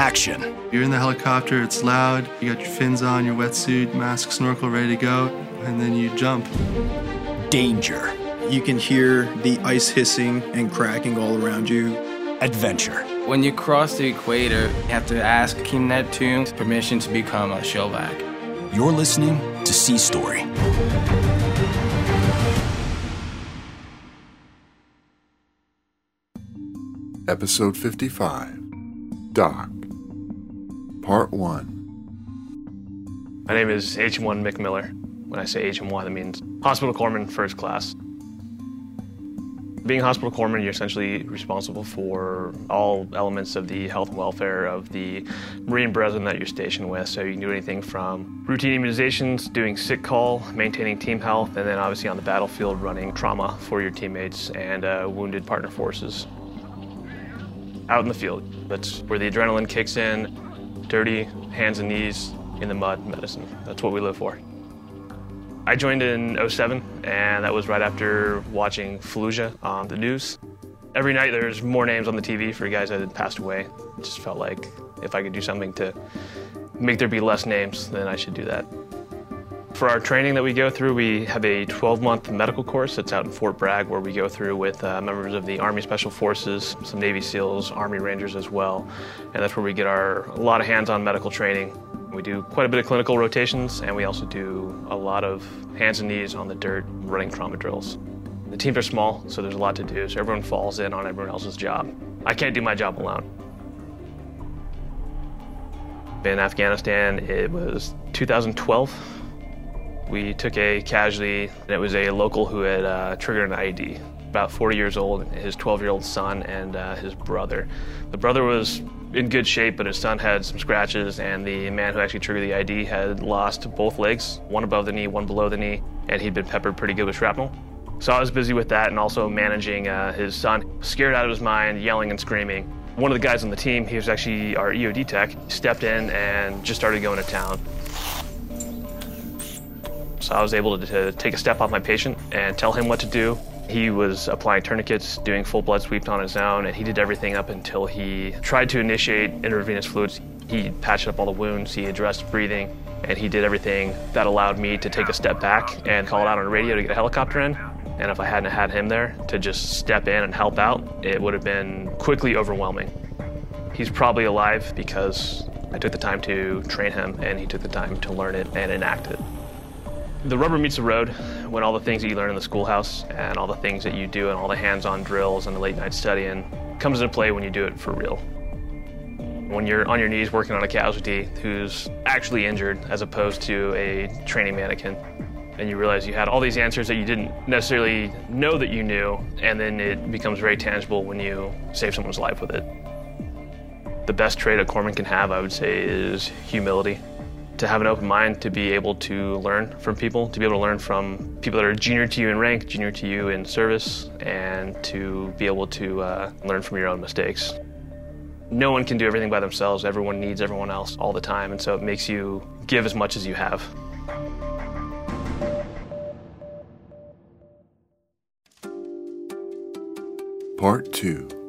action. You're in the helicopter, it's loud, you got your fins on, your wetsuit, mask, snorkel ready to go, and then you jump. Danger. You can hear the ice hissing and cracking all around you. Adventure. When you cross the equator, you have to ask King Neptune permission to become a shellback. You're listening to Sea Story. Episode 55 Doc Part 1 My name is HM1 Mick Miller. When I say HM1, that means Hospital Corpsman First Class. Being hospital corpsman, you're essentially responsible for all elements of the health and welfare of the Marine brethren that you're stationed with. So you can do anything from routine immunizations, doing sick call, maintaining team health, and then obviously on the battlefield running trauma for your teammates and uh, wounded partner forces. Out in the field, that's where the adrenaline kicks in, dirty, hands and knees in the mud medicine. That's what we live for. I joined in 07, and that was right after watching Fallujah on the news. Every night there's more names on the TV for guys that had passed away. It just felt like if I could do something to make there be less names, then I should do that. For our training that we go through, we have a 12-month medical course that's out in Fort Bragg where we go through with uh, members of the Army Special Forces, some Navy SEALs, Army Rangers as well. And that's where we get our a lot of hands-on medical training. We do quite a bit of clinical rotations, and we also do a lot of hands and knees on the dirt running trauma drills. The teams are small, so there's a lot to do, so everyone falls in on everyone else's job. I can't do my job alone. In Afghanistan, it was 2012. We took a casualty, and it was a local who had uh, triggered an IED. About 40 years old, his 12 year old son, and uh, his brother. The brother was in good shape, but his son had some scratches, and the man who actually triggered the IED had lost both legs, one above the knee, one below the knee, and he'd been peppered pretty good with shrapnel. So I was busy with that and also managing uh, his son, scared out of his mind, yelling and screaming. One of the guys on the team, he was actually our EOD tech, stepped in and just started going to town. So I was able to, to take a step off my patient and tell him what to do. He was applying tourniquets, doing full blood sweeps on his own, and he did everything up until he tried to initiate intravenous fluids. He patched up all the wounds, he addressed breathing, and he did everything that allowed me to take a step back and call it out on the radio to get a helicopter in. And if I hadn't had him there to just step in and help out, it would have been quickly overwhelming. He's probably alive because I took the time to train him and he took the time to learn it and enact it. The rubber meets the road when all the things that you learn in the schoolhouse and all the things that you do and all the hands-on drills and the late night studying comes into play when you do it for real. When you're on your knees working on a casualty who's actually injured as opposed to a training mannequin, and you realize you had all these answers that you didn't necessarily know that you knew, and then it becomes very tangible when you save someone's life with it. The best trait a corpsman can have, I would say, is humility to have an open mind, to be able to learn from people, to be able to learn from people that are junior to you in rank, junior to you in service, and to be able to uh, learn from your own mistakes. No one can do everything by themselves. Everyone needs everyone else all the time, and so it makes you give as much as you have. Part 2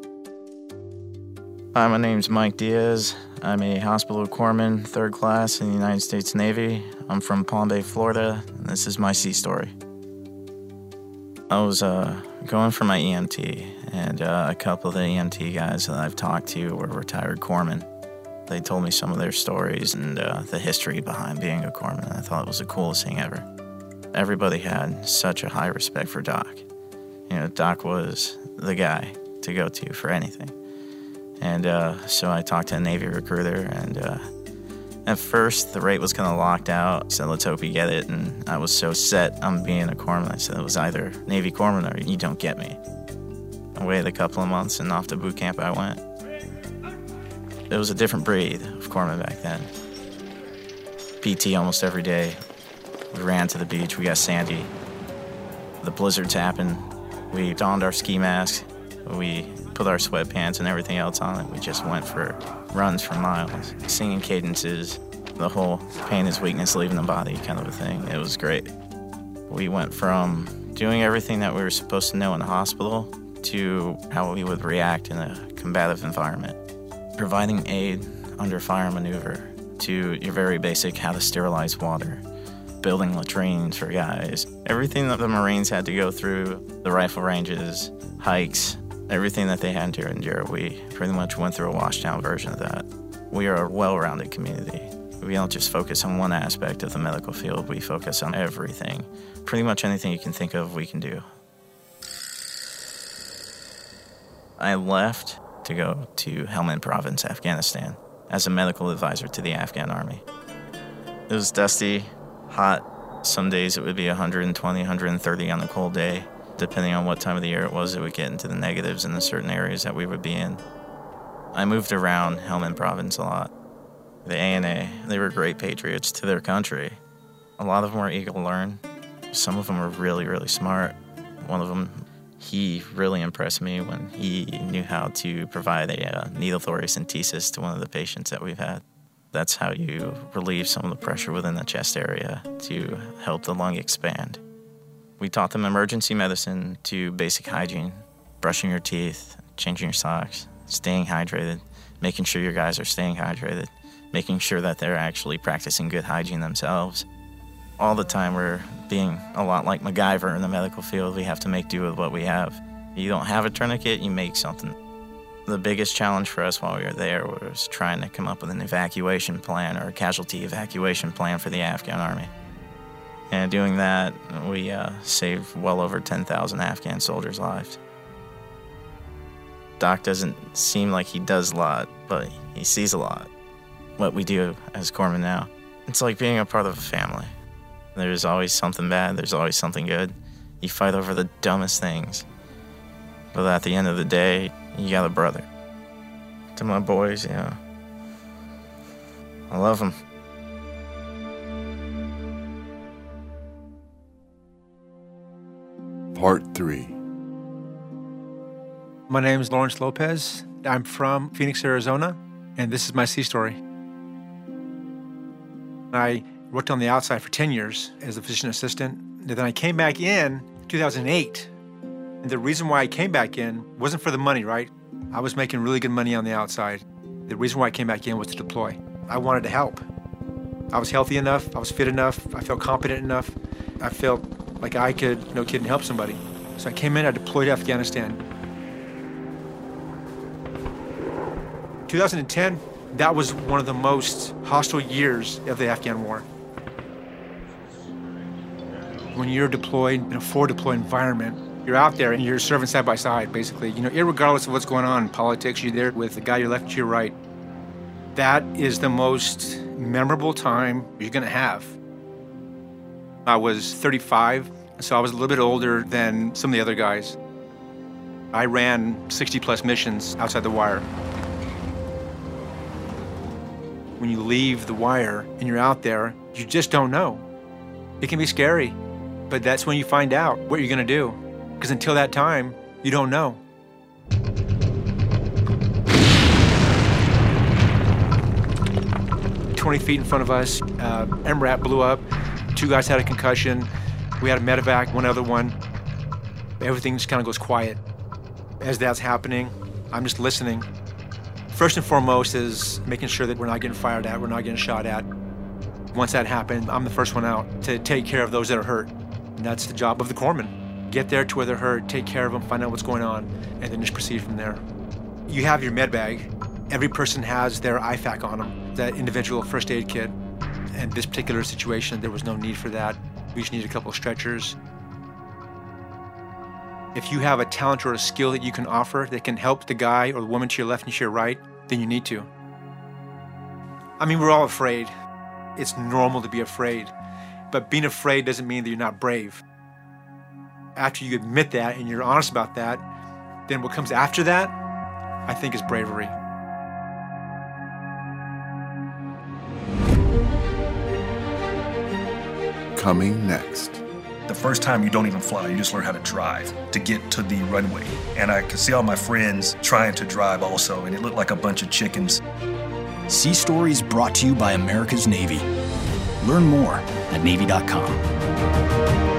Hi, my name's Mike Diaz. I'm a hospital corpsman, third class in the United States Navy. I'm from Palm Bay, Florida, and this is my sea story. I was uh, going for my EMT, and uh, a couple of the EMT guys that I've talked to were retired corpsmen. They told me some of their stories and uh, the history behind being a corpsman, I thought it was the coolest thing ever. Everybody had such a high respect for Doc. You know, Doc was the guy to go to for anything. And uh, so I talked to a Navy recruiter, and uh, at first the rate was kind of locked out. So let's hope you get it. And I was so set on being a corpsman. I said it was either Navy corpsman or you don't get me. I waited a couple of months, and off to boot camp I went. It was a different breed of corpsman back then. PT almost every day. We ran to the beach. We got sandy. The blizzards happened. We donned our ski masks. We put our sweatpants and everything else on it. We just went for runs for miles, singing cadences, the whole pain is weakness leaving the body kind of a thing. It was great. We went from doing everything that we were supposed to know in the hospital to how we would react in a combative environment. Providing aid under fire maneuver to your very basic how to sterilize water, building latrines for guys. Everything that the Marines had to go through, the rifle ranges, hikes, everything that they had to endure, we pretty much went through a washed down version of that. We are a well rounded community. We don't just focus on one aspect of the medical field, we focus on everything. Pretty much anything you can think of, we can do. I left to go to Helmand Province, Afghanistan, as a medical advisor to the Afghan army. It was dusty, hot. Some days it would be 120, 130 on a cold day. Depending on what time of the year it was, it would get into the negatives in the certain areas that we would be in. I moved around Helmand Province a lot. The ANA, they were great patriots to their country. A lot of them were eager to learn. Some of them were really, really smart. One of them, he really impressed me when he knew how to provide a uh, needle thoracentesis to one of the patients that we've had. That's how you relieve some of the pressure within the chest area to help the lung expand. We taught them emergency medicine to basic hygiene, brushing your teeth, changing your socks, staying hydrated, making sure your guys are staying hydrated, making sure that they're actually practicing good hygiene themselves. All the time, we're being a lot like MacGyver in the medical field. We have to make do with what we have. You don't have a tourniquet, you make something. The biggest challenge for us while we were there was trying to come up with an evacuation plan or a casualty evacuation plan for the Afghan army. And doing that, we uh, saved well over 10,000 Afghan soldiers' lives. Doc doesn't seem like he does a lot, but he sees a lot. What we do as corpsmen now, it's like being a part of a family. There's always something bad, there's always something good. You fight over the dumbest things. But at the end of the day, you got a brother. To my boys, know, I love them. Part 3 My name is Lawrence Lopez. I'm from Phoenix, Arizona, and this is my sea story. I worked on the outside for 10 years as a physician assistant. And then I came back in 2008. And the reason why I came back in wasn't for the money, right? I was making really good money on the outside. The reason why I came back in was to deploy. I wanted to help. I was healthy enough, I was fit enough, I felt competent enough. I felt like I could, no kidding, help somebody. So I came in, I deployed to Afghanistan. 2010, that was one of the most hostile years of the Afghan war. When you're deployed in a forward deploy environment, you're out there and you're serving side by side, basically. You know, regardless of what's going on in politics, you're there with the guy you're left to your right. That is the most memorable time you're to have. I was 35, so I was a little bit older than some of the other guys. I ran 60 plus missions outside the wire. When you leave the wire and you're out there, you just don't know. It can be scary, but that's when you find out what you're going to do. Because until that time, you don't know. Twenty feet in front of us, uh, MRAP blew up. Two guys had a concussion. We had a medevac, one other one. Everything just kind of goes quiet. As that's happening, I'm just listening. First and foremost is making sure that we're not getting fired at, we're not getting shot at. Once that happened, I'm the first one out to take care of those that are hurt. And that's the job of the corpsman. Get there to where they're hurt, take care of them, find out what's going on, and then just proceed from there. You have your med bag. Every person has their IFAK on them, that individual first aid kit. In this particular situation, there was no need for that. We just needed a couple of stretchers. If you have a talent or a skill that you can offer that can help the guy or the woman to your left and to your right, then you need to. I mean, we're all afraid. It's normal to be afraid. But being afraid doesn't mean that you're not brave. After you admit that and you're honest about that, then what comes after that, I think is bravery. Coming next. The first time you don't even fly, you just learn how to drive to get to the runway. And I could see all my friends trying to drive also, and it looked like a bunch of chickens. Sea Stories brought to you by America's Navy. Learn more at Navy.com.